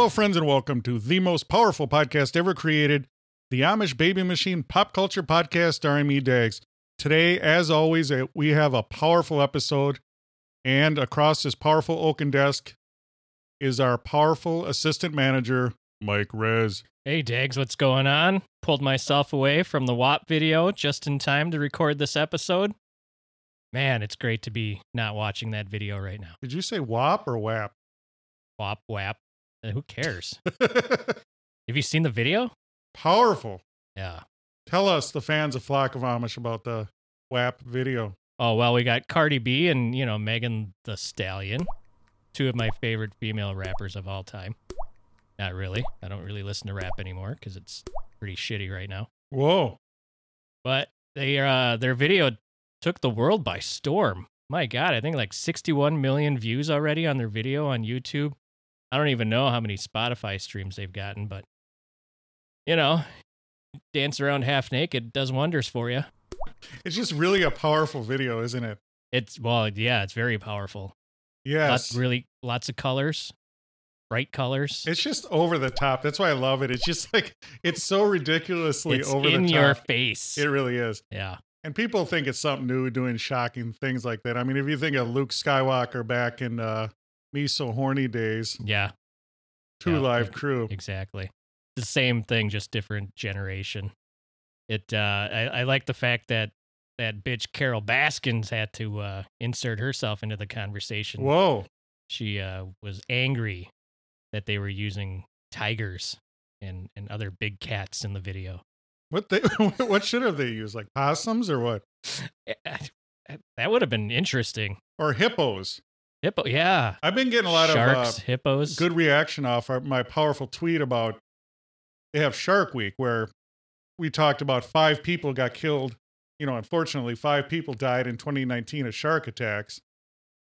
Hello, friends, and welcome to the most powerful podcast ever created, the Amish Baby Machine Pop Culture Podcast starring me, Dags. Today, as always, uh, we have a powerful episode, and across this powerful oaken desk is our powerful assistant manager, Mike Rez. Hey Dags, what's going on? Pulled myself away from the WAP video just in time to record this episode. Man, it's great to be not watching that video right now. Did you say WAP or WAP? WAP, WAP. Uh, who cares? Have you seen the video? powerful. Yeah. Tell us, the fans of Flock of Amish, about the WAP video. Oh, well, we got Cardi B and, you know, Megan Thee Stallion, two of my favorite female rappers of all time. Not really. I don't really listen to rap anymore because it's pretty shitty right now. Whoa. But they uh their video took the world by storm. My god, I think like 61 million views already on their video on YouTube. I don't even know how many Spotify streams they've gotten, but you know, dance around half naked does wonders for you. It's just really a powerful video, isn't it? It's well, yeah, it's very powerful. Yes. Lots, really lots of colors, bright colors. It's just over the top. That's why I love it. It's just like it's so ridiculously It's over in the top. In your face. It really is. yeah. And people think it's something new, doing shocking things like that. I mean, if you think of Luke Skywalker back in uh, Me So Horny days, Yeah, Two Yeah, Live yeah. Crew. Exactly. The same thing, just different generation. It uh I, I like the fact that that bitch Carol Baskins had to uh insert herself into the conversation. Whoa. She uh was angry that they were using tigers and and other big cats in the video. What they what should have they used? Like possums or what? Eh, eh, That would have been interesting. Or hippos? Hippo, yeah. I've been getting a lot Sharks, of uh, hippos. good reaction off our, my powerful tweet about they have Shark Week where we talked about five people got killed. You know, unfortunately, five people died in 2019 of shark attacks.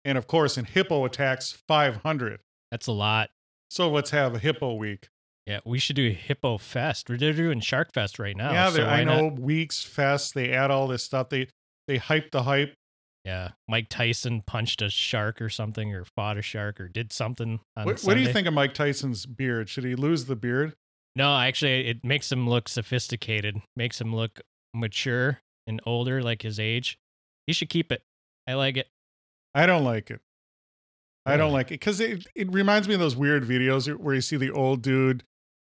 And of course, in hippo attacks, 500. That's a lot. So let's have a hippo week. Yeah, we should do a Hippo Fest. They're doing Shark Fest right now. yeah, so I why not- know weeks, fest. they add all this stuff. They they hype the hype. Yeah, Mike Tyson punched a shark or something, or fought a shark, or did something. On What, what do you think of Mike Tyson's beard? Should he lose the beard? No, actually, it makes him look sophisticated. Makes him look mature and older, like his age. He should keep it. I like it. I don't like it. I don't like it because it, it reminds me of those weird videos where you see the old dude.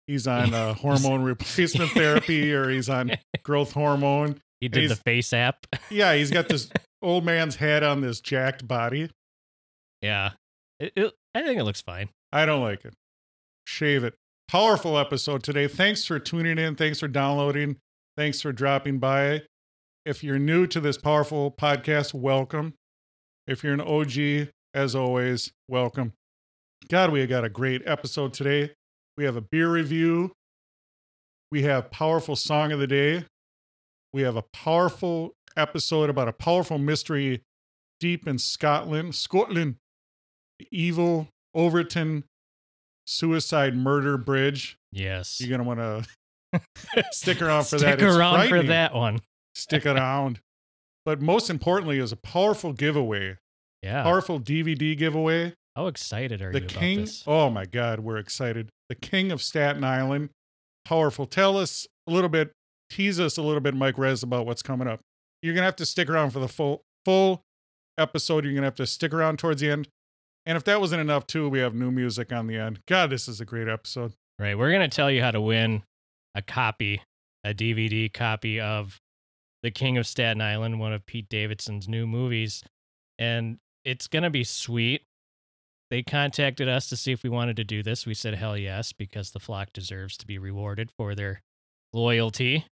He's on uh, hormone replacement therapy or he's on growth hormone. He did the face app. Yeah, he's got this old man's head on this jacked body. yeah, it, it, I think it looks fine. I don't like it. Shave it. Powerful episode today. Thanks for tuning in. Thanks for downloading. Thanks for dropping by. If you're new to this powerful podcast, welcome. If you're an OG, as always, welcome. God, we got a great episode today. We have a beer review. We have powerful song of the day. We have a powerful episode about a powerful mystery deep in Scotland. Scotland. The evil Overtoun suicide murder bridge. Yes. You're gonna want to stick around for Stick that. It's around for that one. Stick around. But most importantly, is a powerful giveaway, Yeah. powerful DVD giveaway. How excited are the you king. about this? Oh my God, we're excited. The king of Staten Island. Powerful. Tell us a little bit. Tease us a little bit, Mike Rez, about what's coming up. You're gonna have to stick around for the full full episode. You're gonna have to stick around towards the end. And if that wasn't enough, too, we have new music on the end. God, this is a great episode. Right. We're to tell you how to win a copy, a DVD copy of The King of Staten Island, one of Pete Davidson's new movies. And it's to be sweet. they contacted us to see if we wanted to do this. We said hell yes because the flock deserves to be rewarded for their loyalty.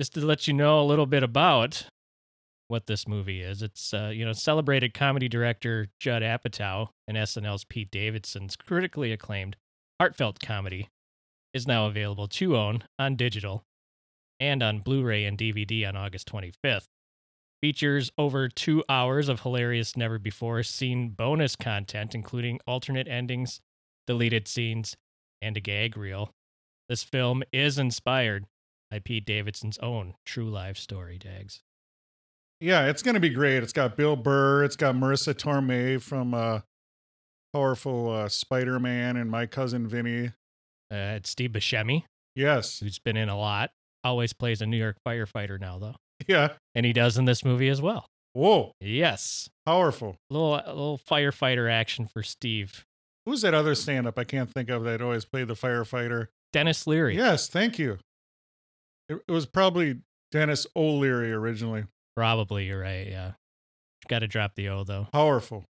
Just to let you know a little bit about what this movie is. It's uh, you know celebrated comedy director Judd Apatow and SNL's Pete Davidson's critically acclaimed heartfelt comedy is now available to own on digital and on Blu-ray and DVD on August 25th. Features over two hours of hilarious, never before seen bonus content, including alternate endings, deleted scenes, and a gag reel. This film is inspired Pete Davidson's own true life story, Dags. Yeah, it's going to be great. It's got Bill Burr. It's got Marisa Tomei from uh, powerful uh, Spider-Man and My Cousin Vinny. Uh, it's Steve Buscemi, Yes. who's been in a lot. Always plays a New York firefighter now, though, Yeah. and he does in this movie as well. Whoa. Yes, Powerful. a little a little firefighter action for Steve. Who's that other stand-up I can't think of that always played the firefighter? Denis Leary. Yes, thank you. It, it was probably Dennis O'Leary originally. Probably, you're right. Yeah. Got to drop the O, though. Powerful.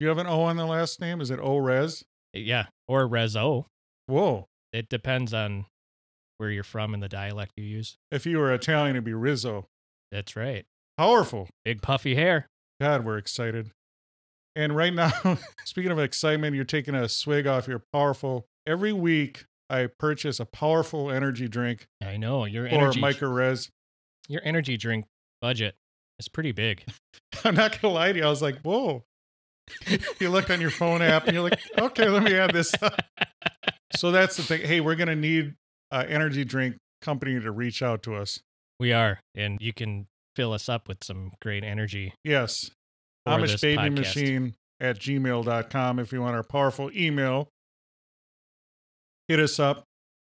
You have an O on the last name? Is it O Rez? Yeah. Or Rezo. Whoa. It depends on where you're from and the dialect you use. If you were Italian, it'd be Rizzo. That's right. Powerful. Big puffy hair. God, we're excited. And right now, speaking of excitement, you're taking a swig off your powerful. Every week, I purchase a powerful energy drink I know. Your energy, Micro Res. your energy drink budget is pretty big. I'm not gonna lie to you. I was like, whoa. you look on your phone app and you're like, okay, let me add this. so that's the thing. Hey, we're gonna need an energy drink company to reach out to us. we are. And you can fill us up with some great energy. Yes. Amish Baby podcast. Machine at gmail.com if you want our powerful email. Hit us up.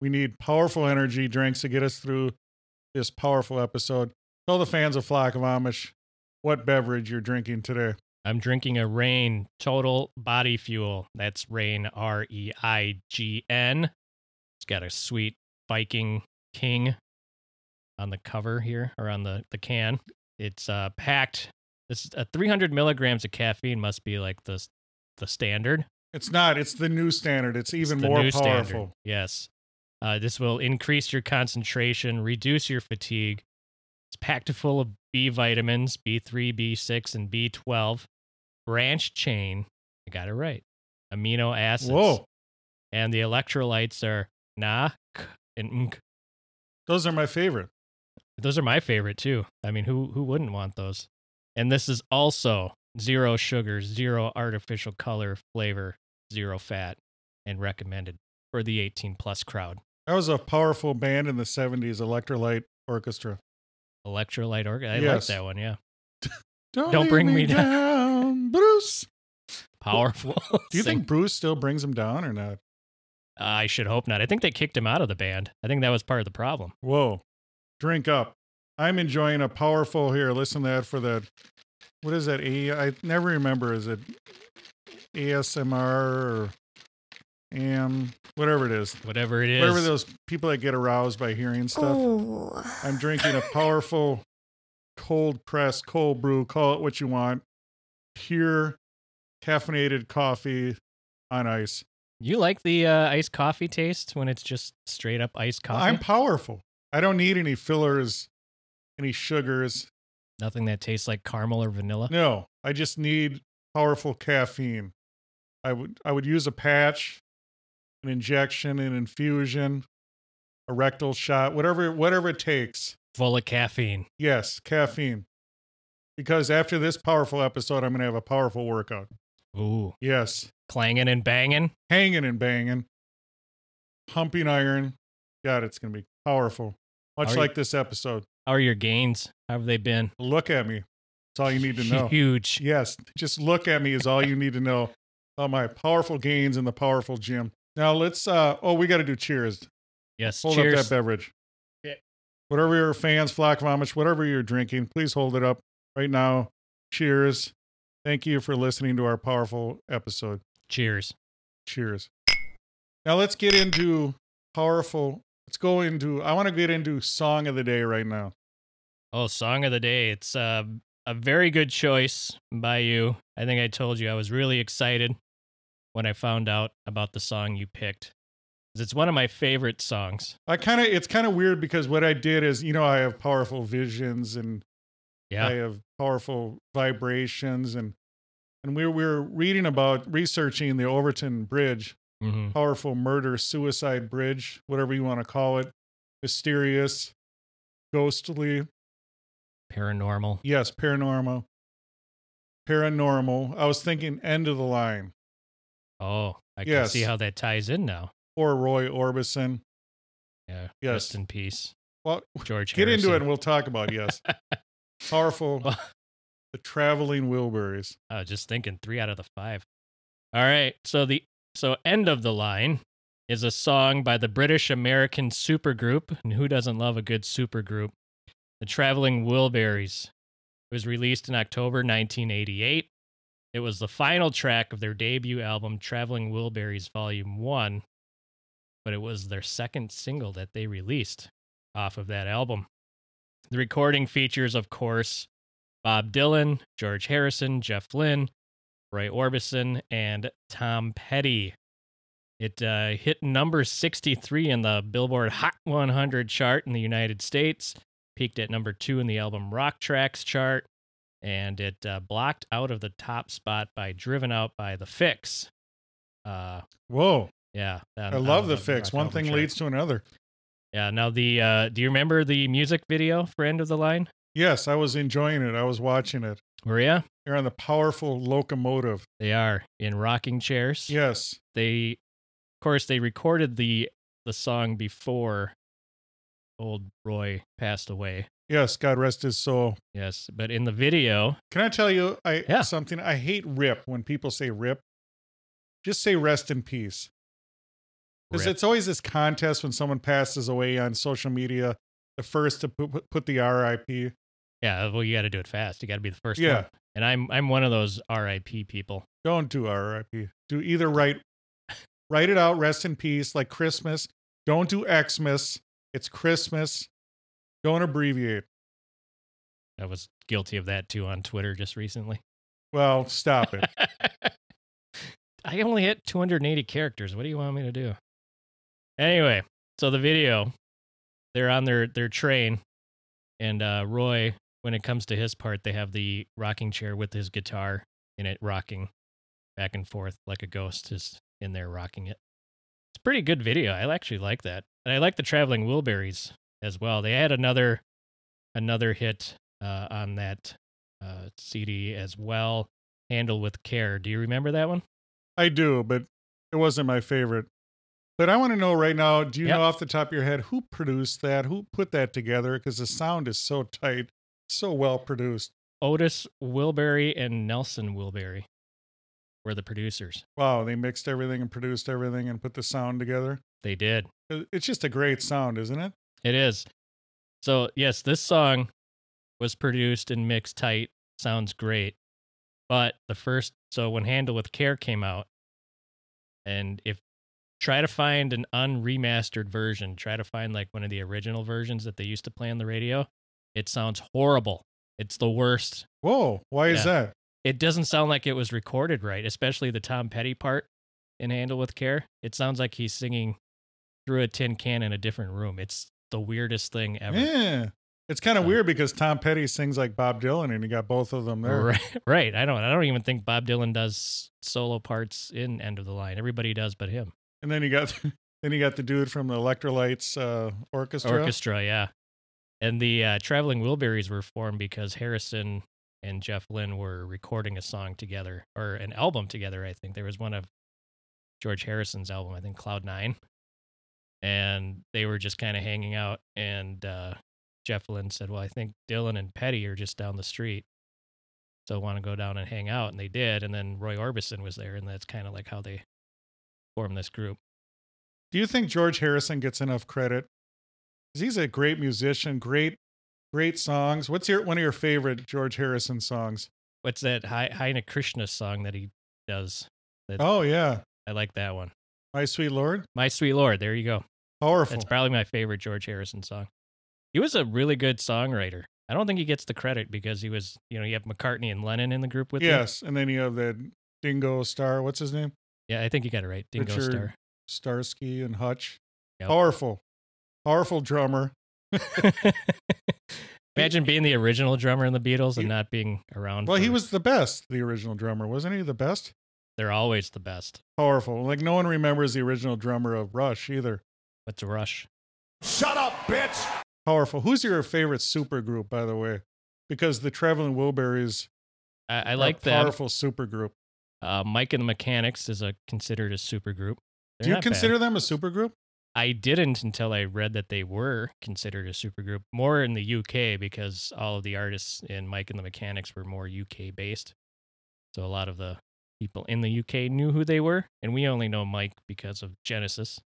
We need powerful energy drinks to get us through this powerful episode. Tell the fans of Flock of Amish what beverage you're drinking today. I'm drinking a Reign Total Body Fuel. That's Reign R E I G N. It's got a sweet Viking King on the cover here or on the, the can. It's uh, packed. This uh, 300 milligrams of caffeine must be like the the standard. It's not, it's the new standard. It's It's even the more powerful. standard. Yes. Uh, this will increase your concentration, reduce your fatigue. It's packed full of B vitamins, B3, B6, and B12. Branch chain. I got it right. Amino acids. Whoa. And the electrolytes are Na, K, and Nk. Those are my favorite. Those are my favorite too. I mean, who who wouldn't want those? And this is also zero sugar, zero artificial color, flavor, zero fat, and recommended for the 18 plus crowd. That was a powerful band in the 70s, Electrolyte Orchestra. Electrolyte Orchestra. I like that one. Yeah, Don't, Don't bring me me down. down, Bruce. powerful. Do you think Bruce still brings him down or not? I should hope not. I think they kicked him out of the band. I think that was part of the problem. Whoa. Drink up. I'm enjoying a powerful here. Listen to that for that. What is that? A I never remember. Is it ASMR or AM? Whatever it is. Whatever it is. Whatever those people that get aroused by hearing stuff. Ooh. I'm drinking a powerful cold press, cold brew, call it what you want. Pure caffeinated coffee on ice. you like the uh, iced coffee taste when it's just straight up iced coffee? I'm powerful. I don't need any fillers, any sugars. Nothing that tastes like caramel or vanilla. No, I just need powerful caffeine. I would I would use a patch, an injection, an infusion, a rectal shot, whatever whatever it takes. Full of caffeine. Yes, caffeine. Because after this powerful episode, I'm going to have a powerful workout. Ooh, Yes, clanging and banging. hanging and banging, pumping iron. God, it's going to be powerful. Much Are you- like this episode. How are your gains? How have they been? Look at me. That's all you need to know. Huge. Yes, just look at me is all you need to know about my powerful gains in the powerful gym. Now let's uh oh, we got to do cheers. Yes. Hold cheers. up that beverage. Yeah. Whatever your fans, flock of Amish, whatever you're drinking, please hold it up right now. Cheers. Thank you for listening to our powerful episode. Cheers. Cheers. Now let's get into powerful. Let's go into I want to get into song of the day right now. Oh, song of the day. It's uh, a very good choice by you. I think I told you I was really excited when I found out about the song you picked. It's one of my favorite songs. I kind of it's kind of weird because what I did is, you know, I have powerful visions and Yeah. I have powerful vibrations and and we we were reading about researching the Overtoun Bridge, hmm powerful murder suicide bridge, whatever you want to call it, mysterious, ghostly, Paranormal. yes, paranormal, paranormal. I was thinking end of the line Oh, I can Yes. see how that ties in now. or Roy Orbison. Yeah. Yes. Rest in peace, Well, George. get into it and we'll talk about it, yes. Powerful, Well- the traveling Wilburys. I was just thinking three out of the five. All right. So the so end of the line is a song by the British American supergroup. And who doesn't love a good supergroup? The Traveling Wilburys. It was released in October 1988. It was the final track of their debut album, Traveling Wilburys Volume 1, but it was their second single that they released off of that album. The recording features, of course, Bob Dylan, George Harrison, Jeff Lynne, Roy Orbison, and Tom Petty. It uh, hit number 63 in the Billboard Hot 100 chart in the United States, peaked at number two in the album Rock Tracks chart, and it uh, blocked out of the top spot by Driven Out by The Fixx. Uh, Whoa. yeah. on- I love the Fixx. One thing leads to another. Yeah. Now, the uh, do you remember the music video for End of the Line? Yes, I was enjoying it. I was watching it. Maria? They're on the powerful locomotive. They are in rocking chairs. Yes. they of course they recorded the the song before old roy passed away Yes. God rest his soul. yes but in the video Can I tell you I Yeah. something? I hate rip when people say rip. Just say rest in peace. Because it's always this contest when someone passes away on social media, the first to put, put the RIP. yeah uh, well you got to do it fast you got to be the first Yeah. one and i'm i'm one of those rip people Don't do RIP. Do either write write it out, rest in peace, like Christmas. Don't do Xmas. It's Christmas. Don't abbreviate. i was guilty of that too on twitter just recently. Well, stop it. i only hit 280 characters. What do you want me to do? Anyway so the video they're on their their train and uh roy when it comes to his part they have the rocking chair with his guitar in it rocking back and forth like a ghost is in there rocking it. It's a pretty good video. I actually like that. And i like the traveling wilburys as well they had another another hit uh on that uh cd as well handle with care do you remember that one I do, but it wasn't my favorite. But I want to know right now, do you Yep. know off the top of your head who produced that? Who put that together? Because the sound is so tight, so well produced. Otis Wilbury and Nelson Wilbury were the producers. Wow, they mixed everything and produced everything and put the sound together. They did. It's just a great sound, isn't it? It is. So, yes, this song was produced and mixed tight. Sounds great. But the first, so when Handle with Care came out, and if try to find an unremastered version, try to find like one of the original versions that they used to play on the radio, it sounds horrible. It's the worst. Whoa, why is that? It doesn't sound like it was recorded right, especially the Tom Petty part in Handle with Care. It sounds like he's singing through a tin can in a different room. It's the weirdest thing ever. Yeah. It's kind of So- weird because Tom Petty sings like Bob Dylan and you got both of them there. Right, right. I don't. I don't even think Bob Dylan does solo parts in End of the Line. Everybody does, but him. And then you got then you got the dude from the Electrolytes uh, orchestra. Orchestra, yeah. And the uh, Traveling Wilburys were formed because Harrison and Jeff Lynne were recording a song together or an album together. I think there was one of George Harrison's album. I think Cloud Nine, and they were just kind of hanging out. And uh, Jeff Lynne said, "Well, I think Dylan and Petty are just down the street." So want to go down and hang out, and they did. And then Roy Orbison was there, and that's kind of like how they formed this group. Do you think George Harrison gets enough credit? 'Cause he's a great musician, great, great songs. What's your one of your favorite George Harrison songs? What's that Hare Krishna song that he does? That Oh yeah, I like that one. My Sweet Lord. My Sweet Lord. There you go. Powerful. That's probably my favorite George Harrison song. He was a really good songwriter. I don't think he gets the credit because he was, you know, you have McCartney and Lennon in the group with him. yes, and then you have that Dingo Star. What's his name? Yeah, I think you got it right. Dingo Richard Star. Starsky and Hutch. Yep. Powerful, powerful drummer. Imagine being the original drummer in the Beatles He- and not being around. Well, he was the best, the original drummer, wasn't he? The best. They're always the best. Powerful. Like no one remembers the original drummer of Rush either. What's Rush? Shut up, bitch! Powerful. Who's your favorite super group, by the way? Because the Traveling Wilburys I, I are like a that. powerful super group. Uh, Mike and the Mechanics is a considered a super group. They're Do you not bad. consider them a super group? I didn't until I read that they were considered a supergroup more in the UK because all of the artists in Mike and the Mechanics were more UK based. So a lot of the people in the UK knew who they were, and we only know Mike because of Genesis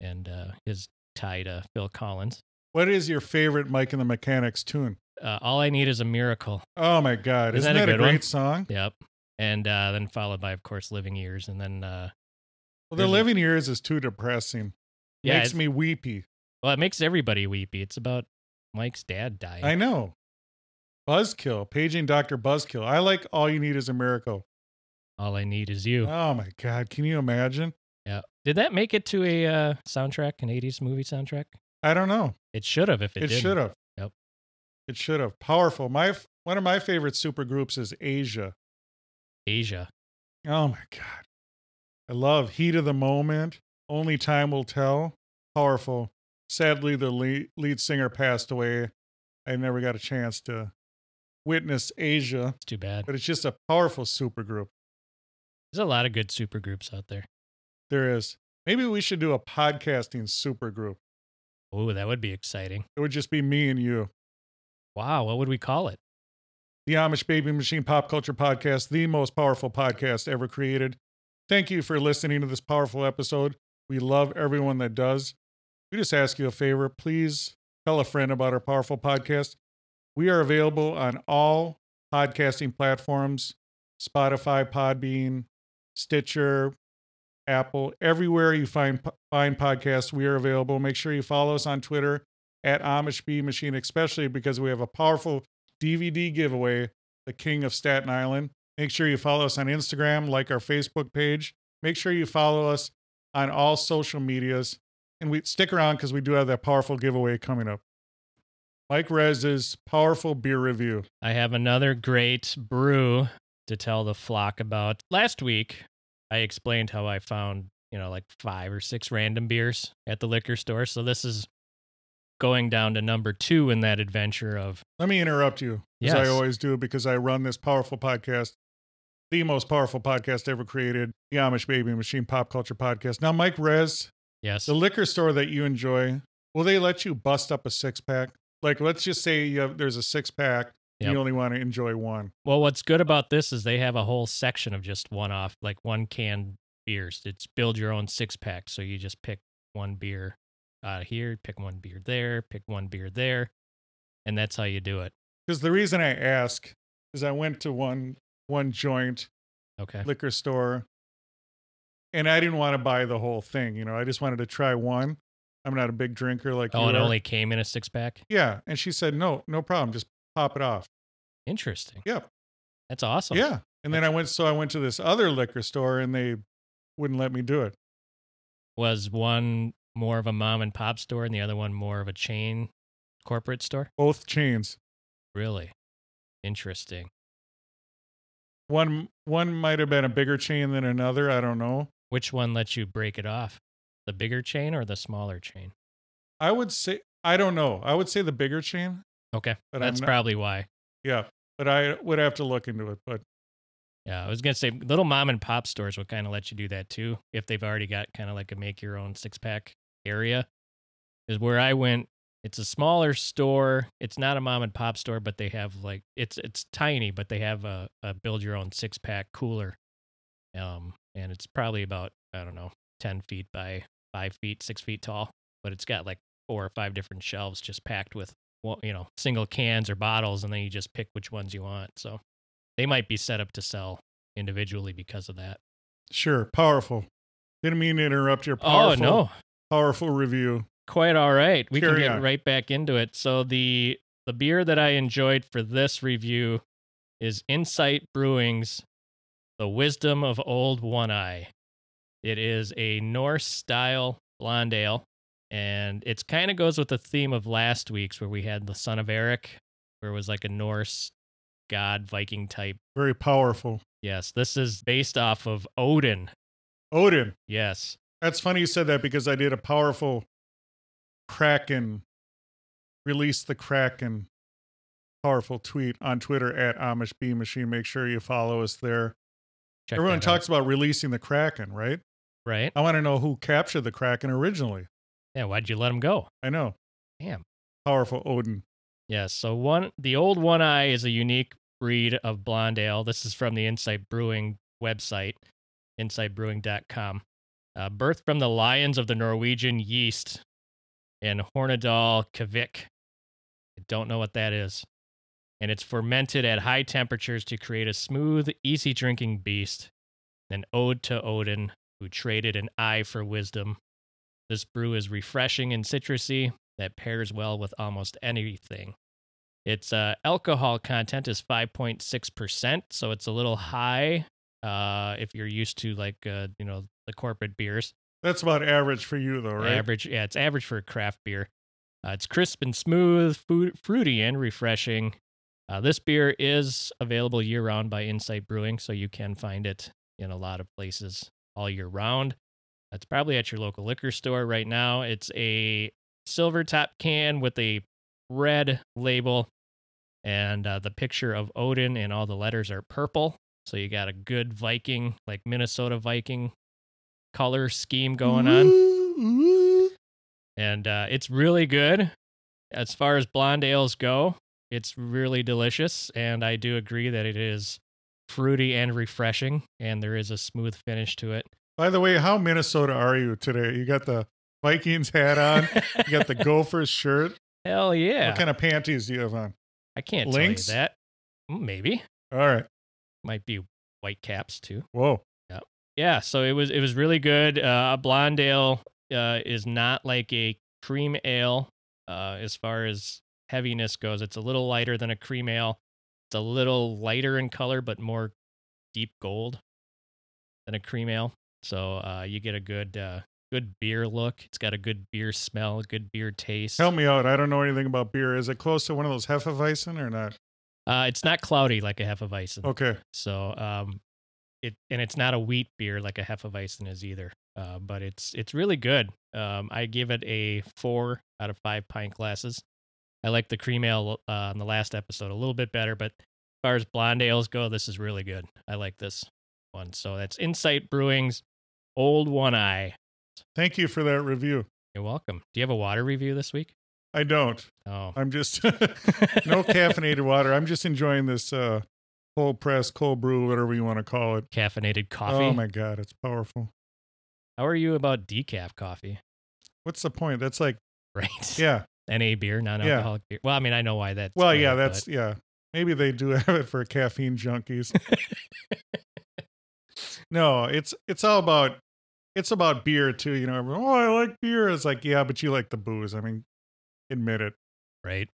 and uh, his tie to Phil Collins. What is your favorite Mike and the Mechanics tune? Uh, all I need is a miracle. Oh my God. Isn't Isn't, that a that, a good one? great song? Yep. And uh, then followed by, of course, Living Years, and then uh, Well, The Living Years is too depressing. Yeah, Makes me weepy. well, it makes everybody weepy. It's about Mike's dad dying. I know. Buzzkill, paging Dr. Buzzkill. I like All You Need Is a Miracle. All I need is you. Oh my God. Can you imagine? Yeah. Did that make it to a uh, soundtrack, an 80s movie soundtrack? I don't know. It should have if it, It, should have. Yep. It should have. Powerful. My one of my favorite super groups is Asia. Asia. Oh my God. I love Heat of the Moment. Only Time Will Tell. Powerful. Sadly, the lead, lead singer passed away. I never got a chance to witness Asia, It's too bad. but it's just a powerful super group. There's a lot of good super groups out there. There is. Maybe we should do a podcasting super group. Oh, that would be exciting. It would just be me and you. Wow, what would we call it? The Amish Baby Machine Pop Culture Podcast, the most powerful podcast ever created. Thank you for listening to this powerful episode. We love everyone that does. We just ask you a favor. Please tell a friend about our powerful podcast. We are available on all podcasting platforms Spotify, Podbean, Stitcher, Apple, everywhere you find find podcasts, we are available. Make sure you follow us on Twitter at Amish Bee Machine, especially because we have a powerful DVD giveaway, The King of Staten Island. Make sure you follow us on Instagram, like our Facebook page. Make sure you follow us on all social medias. And we stick around because we do have that powerful giveaway coming up. Mike Rez's powerful beer review. I have another great brew to tell the flock about. Last week, I explained how I found, you know, like five or six random beers at the liquor store. So this is going down to number two in that adventure of Let me interrupt you, as I always do, because I run this powerful podcast, the most powerful podcast ever created, the Amish Baby Machine Pop Culture Podcast. Now, Mike Rez, yes, the liquor store that you enjoy, will they let you bust up a six pack? Like, let's just say you have, there's a six pack, Yep. you only want to enjoy one. Well, what's good about this is they have a whole section of just one off, like one can beers. It's build your own six pack. So you just pick one beer out of here, pick one beer there, pick one beer there, and that's how you do it. Because the reason I ask is I went to one one joint Okay. liquor store, and I didn't want to buy the whole thing. You know, I just wanted to try one. I'm not a big drinker like Oh, you it are. only came in a six pack. Yeah, and she said, "No, no problem. Just pop it off." Interesting. Yep. That's awesome. Yeah. And then I went, so I went to this other liquor store and they wouldn't let me do it. Was one more of a mom and pop store and the other one more of a chain corporate store? Both chains. Really? Interesting. One one might have been a bigger chain than another. I don't know. Which one lets you break it off? The bigger chain or the smaller chain? I would say I don't know. I would say the bigger chain. Okay. But That's not- probably why. Yeah. But I would have to look into it. But Yeah, I was gonna say little mom and pop stores will kind of let you do that too if they've already got kind of like a make your own six pack area. Is where I went. It's a smaller store. It's not a mom and pop store, but they have like it's it's tiny, but they have a, a build your own six pack cooler. Um, and it's probably about I don't know ten feet by five feet, six feet tall, but it's got like four or five different shelves just packed with well, you know single cans or bottles, and then you just pick which ones you want. So they might be set up to sell individually because of that. sure, powerful. Didn't mean to interrupt your Oh powerful, no, powerful review. quite all right. We Carry can get on. right back into it. So the the beer that I enjoyed for this review is Insight Brewing's The Wisdom of Old One Eye. It is a Norse style blonde ale, and it's kind of goes with the theme of last week's where we had the son of Eric, where it was like a Norse god Viking type. Very powerful. Yes, this is based off of Odin. Odin. Yes. That's funny you said that because I did a powerful Kraken, release the Kraken powerful tweet on Twitter at Amish Bee Machine. Make sure you follow us there. Check Everyone that out. talks about releasing the Kraken, right? right. I want to know who captured the Kraken originally. Yeah, why'd you let him go? I know. Damn. Powerful Odin. Yes. So one, the old one eye is a unique breed of blonde ale. This is from the Insight Brewing website, insightbrewing.com. Uh, birthed from the lions of the Norwegian yeast and Hornadal Kvik. I don't know what that is. And it's fermented at high temperatures to create a smooth, easy drinking beast. An ode to Odin, who traded an eye for wisdom. This brew is refreshing and citrusy that pairs well with almost anything. Its uh, alcohol content is 5.6%, so it's a little high uh, if you're used to like uh, you know the corporate beers. That's about average for you, though, right? Average, yeah, it's average for a craft beer. Uh, it's crisp and smooth, food, fruity and refreshing. Uh, this beer is available year round by Insight Brewing, so you can find it in a lot of places all year round. It's probably at your local liquor store right now. It's a silver top can with a red label, and uh, the picture of Odin and all the letters are purple. So you got a good Viking, like Minnesota Viking color scheme going on and uh, it's really good as far as blonde ales go. It's really delicious, and I do agree that it is fruity and refreshing, and there is a smooth finish to it. By the way, how Minnesota are you today? You got the Vikings hat on. you got the Gophers shirt. Hell yeah! What kind of panties do you have on? I can't Lynx? tell you that. Mm, Maybe All right. might be white caps too. Whoa. Yeah, Yeah. so it was it was really good. Uh, a blonde ale uh, is not like a cream ale uh, as far as heaviness goes. It's a little lighter than a cream ale. It's a little lighter in color, but more deep gold than a cream ale. So uh, you get a good uh, good beer look. It's got a good beer smell, good beer taste. Help me out. I don't know anything about beer. Is it close to one of those Hefeweizen or not? Uh, it's not cloudy like a Hefeweizen. Okay. So um, it and it's not a wheat beer like a Hefeweizen is either. Uh, but it's it's really good. Um, I give it a four out of five pint glasses. I like the cream ale uh, on the last episode a little bit better, but as far as blonde ales go, this is really good. I like this one. So that's Insight Brewing's Old One Eye. Thank you for that review. You're welcome. Do you have a water review this week? I don't. Oh, I'm just no caffeinated water. I'm just enjoying this uh cold press, cold brew, whatever you want to call it. caffeinated coffee. Oh my god, it's powerful. How are you about decaf coffee? What's the point? That's like Right. yeah. NA beer, non-alcoholic beer. Well, I mean, I know why that's. Well, yeah, but- that's yeah. Maybe they do have it for caffeine junkies. No, it's it's all about it's about beer too. You know, oh, I like beer. It's like, yeah, but you like the booze. I mean, admit it. right.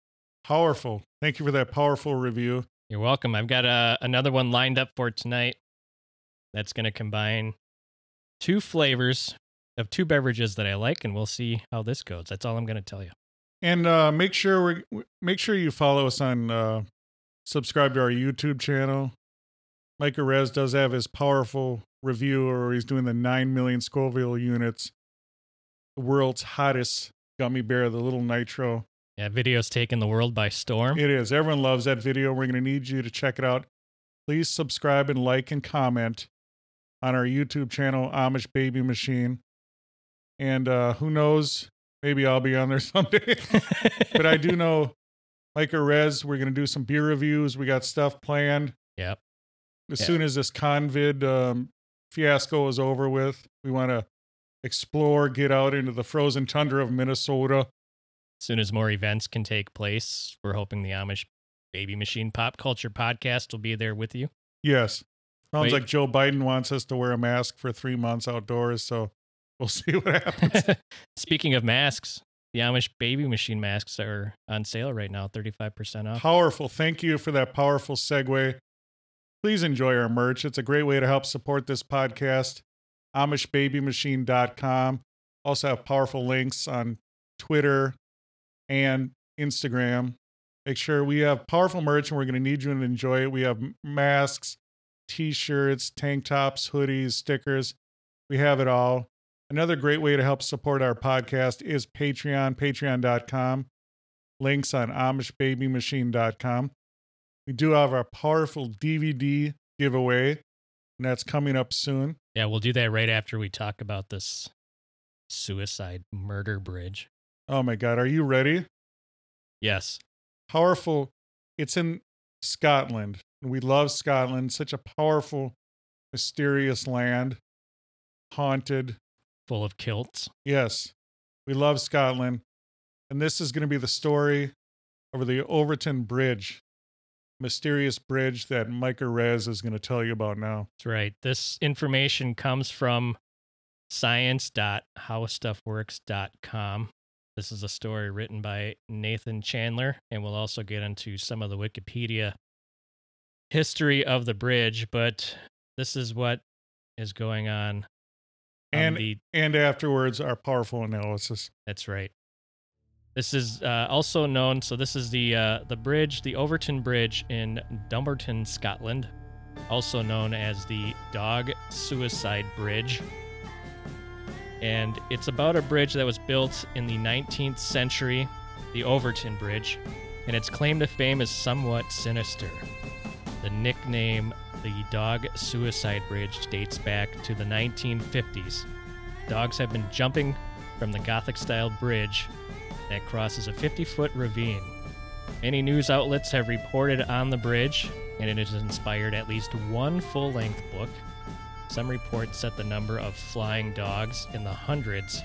Powerful. Thank you for that powerful review. You're welcome. I've got uh, another one lined up for tonight. That's going to combine two flavors of two beverages that I like, and we'll see how this goes. That's all I'm going to tell you. And uh, make sure we make sure you follow us on uh, subscribe to our YouTube channel. Micah Rez does have his powerful review, or he's doing the nine million Scoville units, the world's hottest gummy bear, the little nitro. Yeah, video's taking the world by storm. It is. Everyone loves that video. We're going to need you to check it out. Please subscribe and like and comment on our YouTube channel, Amish Baby Machine. And uh, who knows? Maybe I'll be on there someday. but I do know Micah Rez, we're going to do some beer reviews. We got stuff planned. Yep. As Yeah. soon as this convid um, fiasco is over with, we want to explore, get out into the frozen tundra of Minnesota. As soon as more events can take place, we're hoping the Amish Baby Machine Pop Culture Podcast will be there with you. Yes. Sounds Wait. like Joe Biden wants us to wear a mask for three months outdoors. So we'll see what happens. Speaking of masks, the Amish Baby Machine masks are on sale right now, 35% off. powerful. Thank you for that powerful segue. Please enjoy our merch. It's a great way to help support this podcast. AmishBabyMachine.com. Also have powerful links on Twitter and Instagram. Make sure we have powerful merch and we're going to need you to enjoy it. We have masks, t shirts, tank tops, hoodies, stickers. We have it all. Another great way to help support our podcast is Patreon, patreon.com. Links on AmishBabyMachine.com. We do have our powerful DVD giveaway, and that's coming up soon. Yeah, we'll do that right after we talk about this suicide murder bridge. Oh my God, are you ready? Yes. Powerful. It's in Scotland. We love Scotland. Such a powerful, mysterious land, haunted. Full of kilts. Yes, we love Scotland. And this is going to be the story over the Overtoun Bridge, mysterious bridge that Micah Rez is going to tell you about now. That's right. This information comes from science.howstuffworks.com. This is a story written by Nathan Chandler, and we'll also get into some of the Wikipedia history of the bridge, but this is what is going on. on And the, and afterwards, our powerful analysis. that's right. This is uh, also known. So this is the uh, the bridge, the Overtoun Bridge in Dumbarton, Scotland, also known as the Dog Suicide Bridge. And it's about a bridge that was built in the 19th century, the Overtoun Bridge, and its claim to fame is somewhat sinister. The nickname, the Dog Suicide Bridge, dates back to the 1950s. Dogs have been jumping from the Gothic style bridge that crosses a 50 foot ravine. Many news outlets have reported on the bridge, and it has inspired at least one full length book. Some reports set the number of flying dogs in the hundreds,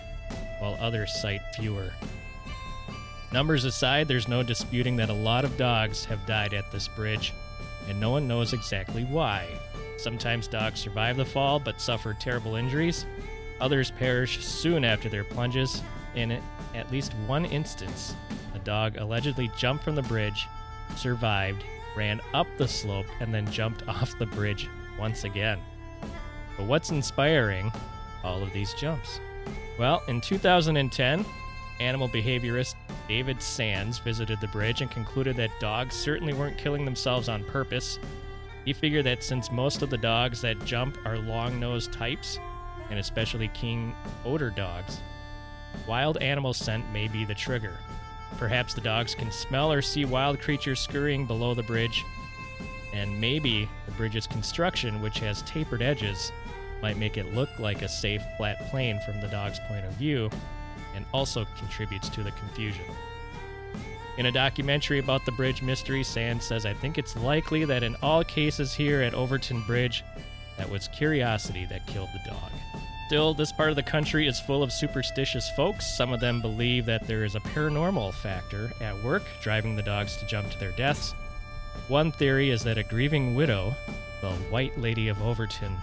while others cite fewer. Numbers aside, there's no disputing that a lot of dogs have died at this bridge, and no one knows exactly why. Sometimes dogs survive the fall but suffer terrible injuries. Others perish soon after their plunges. In at least one instance, a dog allegedly jumped from the bridge, survived, ran up the slope, and then jumped off the bridge once again. But what's inspiring all of these jumps? Well, in 2010, animal behaviorist David Sands visited the bridge and concluded that dogs certainly weren't killing themselves on purpose. He figured that since most of the dogs that jump are long nosed types, and especially king odor dogs, wild animal scent may be the trigger. Perhaps the dogs can smell or see wild creatures scurrying below the bridge, and maybe the bridge's construction, which has tapered edges, might make it look like a safe, flat plane from the dog's point of view, and also contributes to the confusion. In a documentary about the bridge mystery, Sands says, I think it's likely that in all cases here at Overtoun Bridge, that was curiosity that killed the dog. Still, this part of the country is full of superstitious folks. Some of them believe that there is a paranormal factor at work, driving the dogs to jump to their deaths. One theory is that a grieving widow, the White Lady of Overtoun,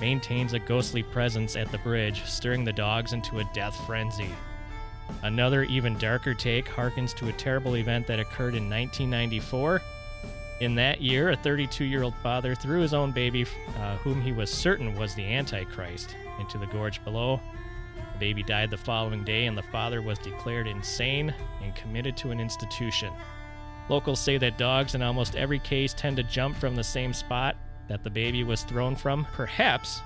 maintains a ghostly presence at the bridge, stirring the dogs into a death frenzy. Another, even darker take harkens to a terrible event that occurred in 1994. In that year, a 32 year old father threw his own baby, uh, whom he was certain was the Antichrist, into the gorge below. The baby died the following day, and the father was declared insane and committed to an institution. Locals say that dogs in almost every case tend to jump from the same spot that the baby was thrown from. Perhaps,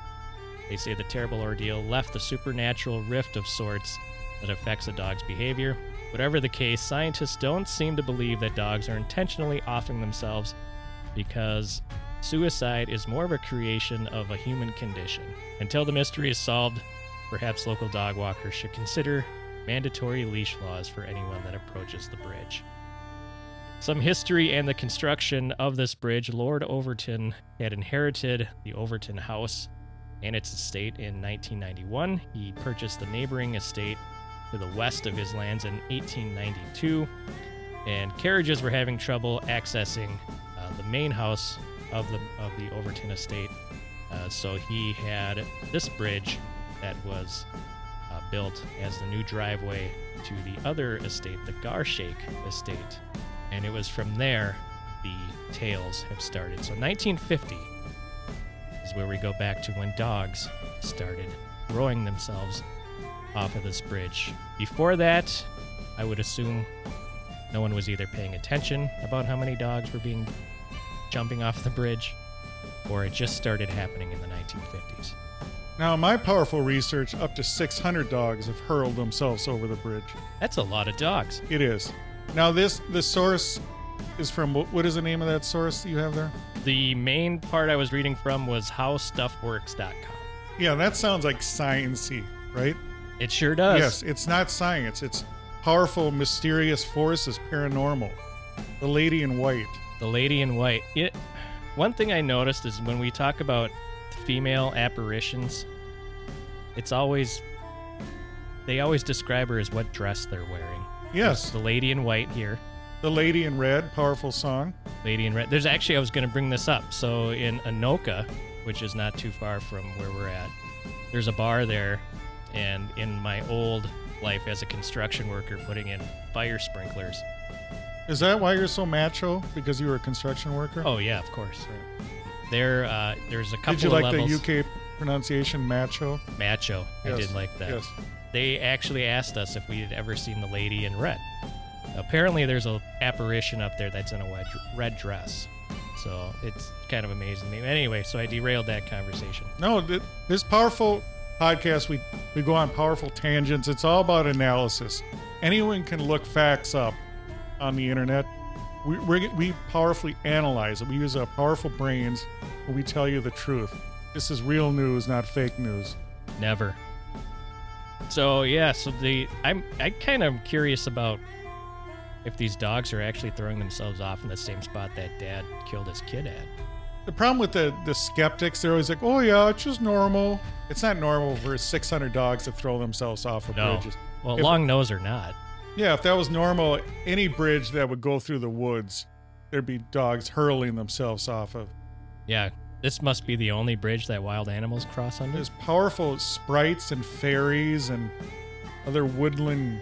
they say the terrible ordeal left the supernatural rift of sorts that affects a dog's behavior. Whatever the case, scientists don't seem to believe that dogs are intentionally offing themselves because suicide is more of a creation of a human condition. Until the mystery is solved, perhaps local dog walkers should consider mandatory leash laws for anyone that approaches the bridge. Some history and the construction of this bridge. Lord Overtoun had inherited the Overtoun house and its estate in 1991. He purchased the neighboring estate to the west of his lands in 1892, and carriages were having trouble accessing uh, the main house of the of the Overtoun estate. Uh, so he had this bridge that was uh, built as the new driveway to the other estate, the Garshake estate, and it was from there the tales have started. So 1950 is where we go back to when dogs started throwing themselves off of this bridge. Before that, I would assume no one was either paying attention about how many dogs were being jumping off the bridge, or it just started happening in the 1950s. Now, in my powerful research, up to 600 dogs have hurled themselves over the bridge. That's a lot of dogs. It is. Now, this the source is from what is the name of that source that you have there? The main part I was reading from was howstuffworks.com. Yeah, that sounds like sciencey, right? It sure does. Yes, it's not science. It's powerful, mysterious forces, paranormal. The Lady in White. The lady in white. It, one thing I noticed is when we talk about female apparitions, it's always they always describe her as what dress they're wearing. Yes, The lady in white here, The Lady in Red, powerful song. lady in red. There's actually I was going to bring this up. So in Anoka, which is not too far from where we're at, there's a bar there, and in my old life as a construction worker, putting in fire sprinklers. Is that why you're so macho? Because you were a construction worker? Oh yeah, of course. There, uh, there's a couple Did you like levels. the UK pronunciation, macho? Macho. I Yes, did like that. Yes. They actually asked us if we had ever seen the lady in red. Apparently, there's a apparition up there that's in a red, red dress. So it's kind of amazing. to me. Anyway, so I derailed that conversation. No, this powerful podcast, we, we go on powerful tangents. It's all about analysis. Anyone can look facts up on the internet. We, we, we powerfully analyze it. We use our powerful brains when we tell you the truth. This is real news, not fake news. Never. So yeah, so the I'm I kind of curious about if these dogs are actually throwing themselves off in the same spot that dad killed his kid at. The problem with the, the skeptics, they're always like, oh, yeah, it's just normal. It's not normal for 600 dogs to throw themselves off of No. bridges. Well, If- long nose or not. Yeah, if that was normal, any bridge that would go through the woods, there'd be dogs hurling themselves off of. Yeah, this must be the only bridge that wild animals cross under. There's powerful sprites and fairies and other woodland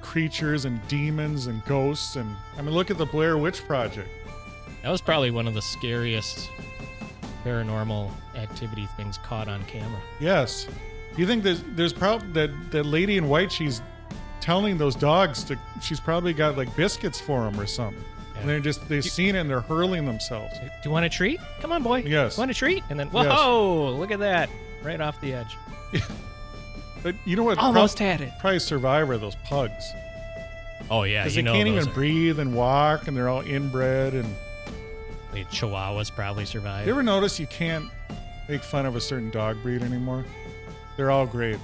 creatures and demons and ghosts. And I mean, look at the Blair Witch Project. That was probably one of the scariest paranormal activity things caught on camera. Yes. You think there's there's probably that that lady in white? She's telling those dogs to. She's probably got like biscuits for them or something. And they're just they've seen it and they're hurling themselves. Do you want a treat? Come on, boy. Yes. Want a treat? And then, Yes. whoa, look at that. Right off the edge. But you know what? Almost prob- had it. Probably survivor those pugs Oh, yeah. because they know can't even are- breathe and walk and they're all inbred. And The Chihuahuas probably survived. you ever notice you can't make fun of a certain dog breed anymore? They're all great.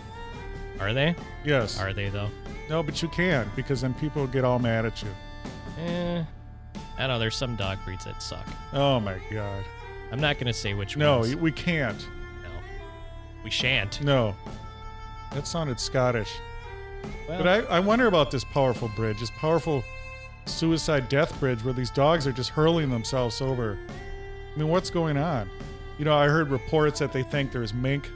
Are they? Yes. Are they, though? No, but you can because then people get all mad at you. Eh. I don't know. There's some dog breeds that suck. Oh my god. I'm not going to say which one. No, ones. we can't. No. We shan't. No. That sounded Scottish. Well, But I, I wonder about this powerful bridge, this powerful suicide death bridge where these dogs are just hurling themselves over. I mean, what's going on? You know, I heard reports that they think there's mink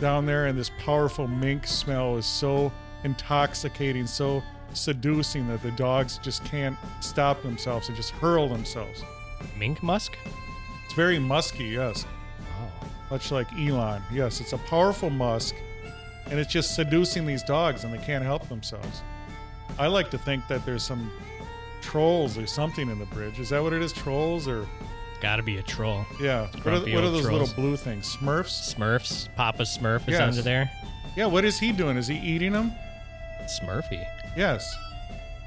down there, and this powerful mink smell is so intoxicating, so seducing that the dogs just can't stop themselves and just hurl themselves. mink musk? It's very musky, yes, Oh. much like Elon. Yes, it's a powerful musk, and it's just seducing these dogs, and they can't help themselves. I like to think that there's some trolls or something in the bridge. Is that what it is? Trolls or Gotta be a troll. yeah? What are, what are those trolls. little blue things? Smurfs? Smurfs. Papa Smurf is Yes. under there. Yeah. What is he doing? Is he eating them? Smurfy. Yes.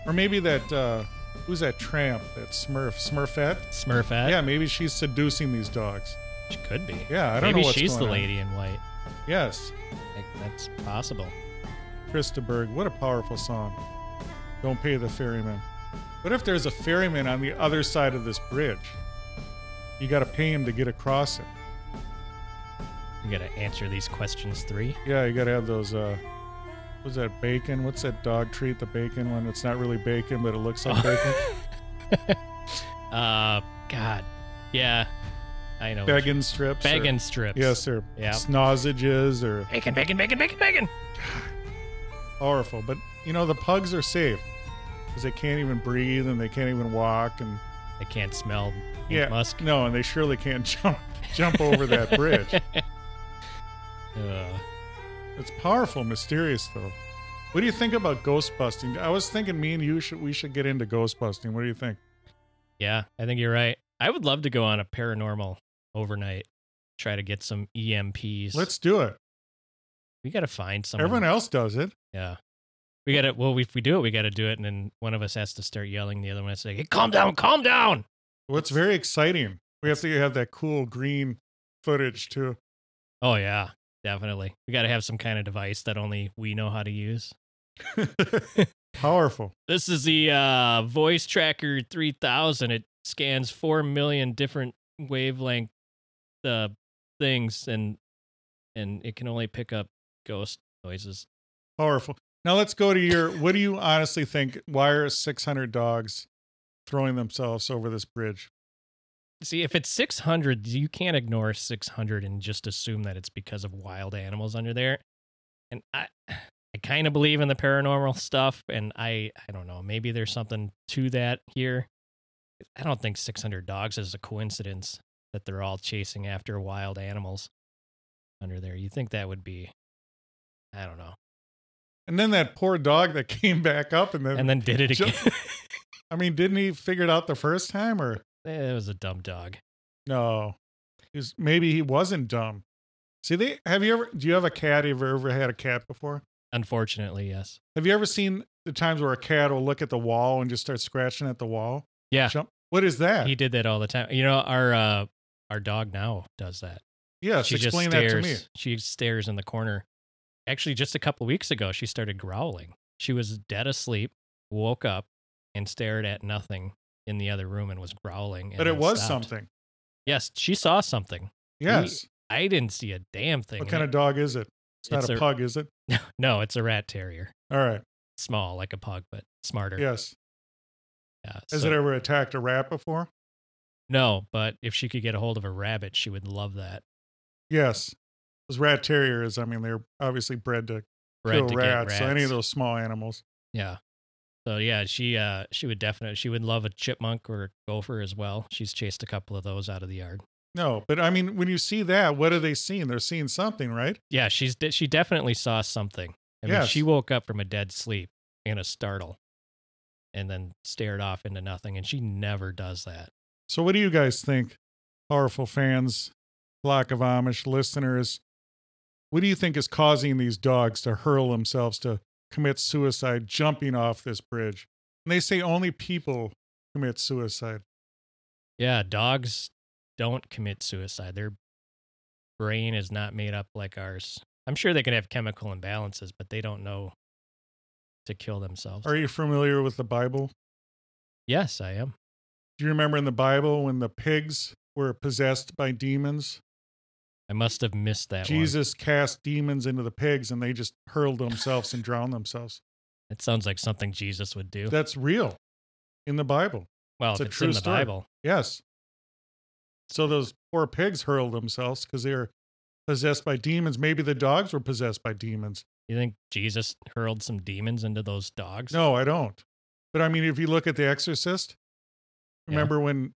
Or maybe that uh, who's that tramp? That Smurf? Smurfette? Smurfette. Yeah, maybe she's seducing these dogs. She could be. Yeah, I don't Maybe know what's she's the going on. lady in white. Yes. That's possible. Chris de Burgh, what a powerful song. Don't pay the ferryman. What if there's a ferryman on the other side of this bridge? You got to pay him to get across it. You gotta answer these questions three. Yeah, you got to have those. uh What's that bacon? What's that dog treat? The bacon one. It's not really bacon, but it looks like bacon. Uh, God. Yeah. I know. Bacon strips. or- Begging strips. Yes, sir. Yeah. Snausages or Bacon, bacon, bacon, bacon, bacon. powerful. But you know the pugs are safe because they can't even breathe and they can't even walk and They can't smell yeah, musk. no, and they surely can't jump jump over that bridge. Uh, It's powerful, mysterious though. What do you think about ghost busting? I was thinking me and you should we should get into ghost busting. What do you think? yeah, I think you're right. I would love to go on a paranormal overnight. Try to get some EMPs. Let's do it. We got to find someone. Everyone else does it. Yeah. We got to, well, if we do it, we got to do it. And then one of us has to start yelling. The other one has to say, hey, calm down, calm down. What's very exciting. We have to have that cool green footage too. Oh, yeah, definitely. We got to have some kind of device that only we know how to use. Powerful. This is the uh, Voice Tracker 3000. It scans 4 million different wavelength uh, things and and it can only pick up ghost noises. Powerful. Now let's go to your what do you honestly think? Why are 600 dogs throwing themselves over this bridge? See, if it's 600, you can't ignore 600 and just assume that it's because of wild animals under there. And I I kind of believe in the paranormal stuff and I I don't know, maybe there's something to that here. I don't think 600 dogs is a coincidence that they're all chasing after wild animals under there. You think that would be I don't know. And then that poor dog that came back up and then, And then did it again. I mean, didn't he figure it out the first time or it was a dumb dog. no? He's, maybe he wasn't dumb. See, they have you ever? Do you have a cat? Have you ever had a cat before? Unfortunately, yes. Have you ever seen the times where a cat will look at the wall and just start scratching at the wall? Yeah. Jump- What is that? He did that all the time. You know, our uh our dog now does that. yes, she just explain stares. that to me. She stares in the corner. Actually, just a couple of weeks ago, she started growling. She was dead asleep, woke up, and stared at nothing in the other room and was growling. and But it was stopped. something. Yes, she saw something. Yes. I didn't see a damn thing. What kind of dog is it? It's not It's a a- pug, is it? no, it's a rat terrier. All right. Small, like a pug, but smarter. Yes. Yeah, Has so- it ever attacked a rat before? No, but if she could get a hold of a rabbit, she would love that. Yes. Those rat terriers, I mean, they're obviously bred to Bred kill to get rats, So any of those small animals. Yeah. So yeah, she uh she would definitely she would love a chipmunk or a gopher as well. She's chased a couple of those out of the yard. No, but I mean, when you see that, what are they seeing? They're seeing something, right? Yeah, she's de- she definitely saw something. I mean, she woke up from a dead sleep in a startle, and then stared off into nothing. And she never does that. So, what do you guys think, powerful fans, flock of Amish listeners? What do you think is causing these dogs to hurl themselves to commit suicide jumping off this bridge? And they say only people commit suicide. Yeah, dogs don't commit suicide. Their brain is not made up like ours. I'm sure they can have chemical imbalances, but they don't know to kill themselves. Are you familiar with the Bible? yes, I am. Do you remember in the Bible when the pigs were possessed by demons? I must have missed that one. Jesus cast demons into the pigs and they just hurled themselves and drowned themselves. It sounds like something Jesus would do. That's real in the Bible. well, it's it's true in the story. Bible. Yes. So those poor pigs hurled themselves because they were possessed by demons. Maybe the dogs were possessed by demons. You think Jesus hurled some demons into those dogs? No, I don't. But I mean, if you look at The Exorcist, Yeah. remember when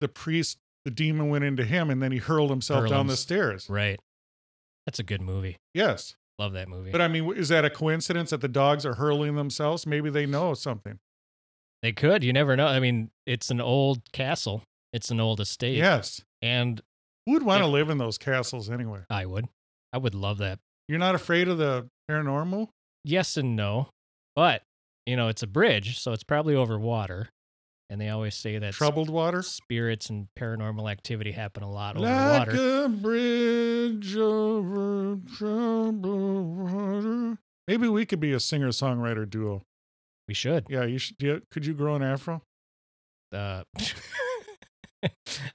the priest, the demon went into him and then he hurled himself down the stairs? Right. That's a good movie. Yes. Love that movie. But I mean, is that a coincidence that the dogs are hurling themselves? Maybe they know something. they could. You never know. I mean, it's an old castle. It's an old estate. Yes. And Who would want to live in those castles anyway? I would. I would love that. You're not afraid of the paranormal? Yes and no. But, you know, it's a bridge, so it's probably over water. And they always say that Troubled water? spirits and paranormal activity happen a lot over Like water. a bridge over troubled water. Maybe we could be a singer songwriter duo. We should. Yeah, you should. You, could you grow an afro? Uh, I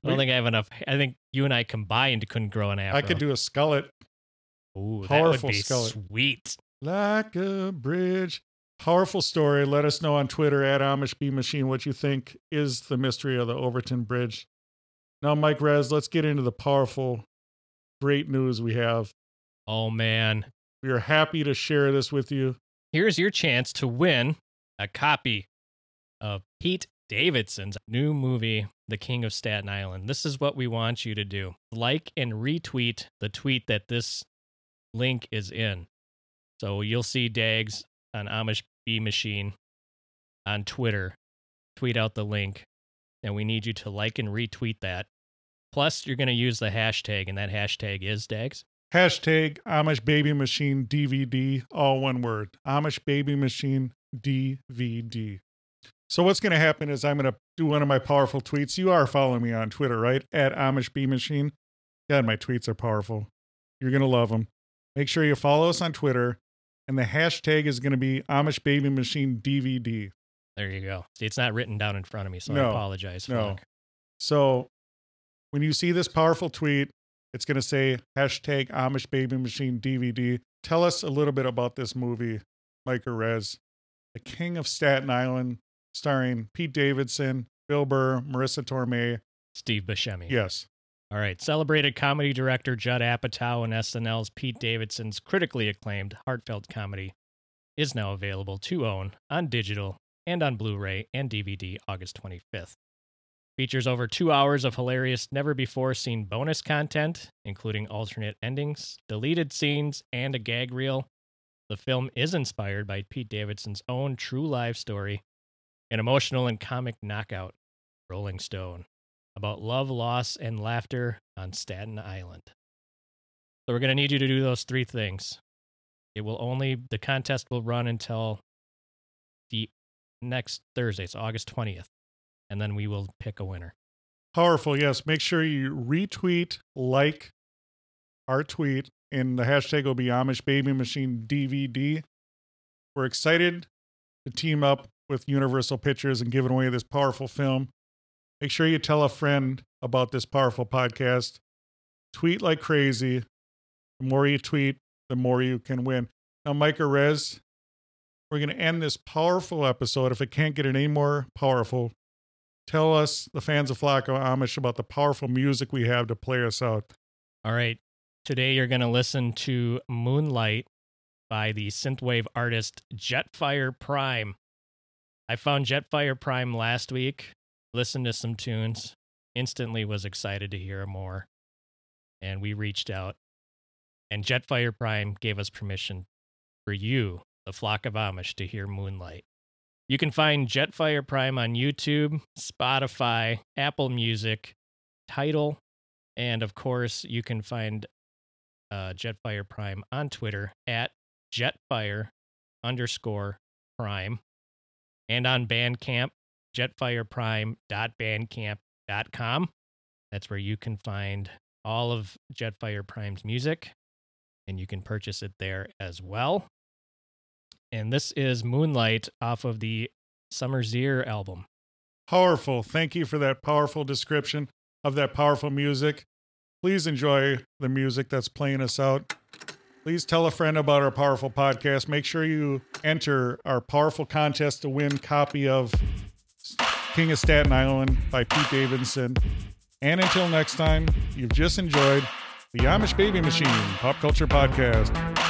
don't think I have enough. I think you and I combined couldn't grow an afro. I could do a skullet Ooh, that would be skullet. sweet. like a bridge. Powerful story. Let us know on Twitter at Amish Machine what you think is the mystery of the Overtoun Bridge. Now, Mike Rez, let's get into the powerful, great news we have. Oh man. We are happy to share this with you. Here's your chance to win a copy of Pete Davidson's new movie, The King of Staten Island. This is what we want you to do. Like and retweet the tweet that this link is in. So you'll see Dags on Amish B Machine on Twitter. Tweet out the link, and we need you to like and retweet that. Plus, you're going to use the hashtag, and that hashtag is Dags. Hashtag Amish Baby Machine DVD, all one word. Amish Baby Machine DVD. So what's going to happen is I'm going to do one of my powerful tweets. You are following me on Twitter, right? At Amish B Machine. God, my tweets are powerful. You're going to love them. Make sure you follow us on Twitter, and the hashtag is going to be Amish Baby Machine DVD. There you go. It's not written down in front of me, so No, I apologize. no. Fuck. So when you see this powerful tweet, it's going to say hashtag Amish Baby Machine DVD. Tell us a little bit about this movie, Mike Rez, The King of Staten Island, starring Pete Davidson, Bill Burr, Marisa Tomei. Steve Buscemi. Yes. All right. Celebrated comedy director Judd Apatow and SNL's Pete Davidson's critically acclaimed heartfelt comedy is now available to own on digital and on Blu ray and DVD August 25th. Features over two hours of hilarious, never before seen bonus content, including alternate endings, deleted scenes, and a gag reel. The film is inspired by Pete Davidson's own true life story, an emotional and comic knockout, Rolling Stone about love, loss, and laughter on Staten Island. So we're going to need you to do those three things. It will only, the contest will run until the next Thursday, it's August 20th, and then we will pick a winner. Powerful. Yes. Make sure you retweet, like our tweet, and the hashtag will be Amish Baby Machine DVD. We're excited to team up with Universal Pictures and giving away this powerful film. Make sure you tell a friend about this powerful podcast. Tweet like crazy. The more you tweet, the more you can win. Now, Micah Rez, we're going to end this powerful episode. If it can't get any more powerful, tell us, the fans of Flacco Amish, about the powerful music we have to play us out. All right. Today you're going to listen to Moonlight by the synthwave artist Jetfire Prime. I found Jetfire Prime last week, listened to some tunes, instantly was excited to hear more. And we reached out, and Jetfire Prime gave us permission for you, the flock of Amish, to hear Moonlight. You can find Jetfire Prime on YouTube, Spotify, Apple Music, Tidal, and of course, you can find uh, Jetfire Prime on Twitter at Jetfire underscore Prime and on Bandcamp, jetfireprime.bandcamp.com. That's where you can find all of Jetfire Prime's music and you can purchase it there as well. And this is Moonlight off of the Summer's Ear album. Powerful. Thank you for that powerful description of that powerful music. Please enjoy the music that's playing us out. Please tell a friend about our powerful podcast. Make sure you enter our powerful contest to win copy of King of Staten Island by Pete Davidson. And until next time, you've just enjoyed the Amish Baby Machine Pop Culture Podcast.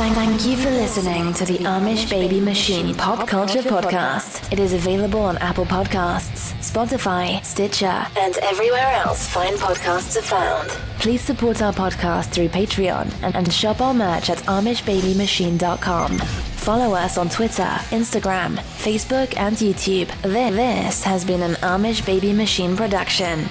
Thank, thank you for listening to the Amish Baby Machine Pop Culture Podcast. It is available on Apple Podcasts, Spotify, Stitcher, and everywhere else fine podcasts are found. Please support our podcast through Patreon and, and shop our merch at AmishBabyMachine.com. Follow us on Twitter, Instagram, Facebook, and YouTube. This has been an Amish Baby Machine production.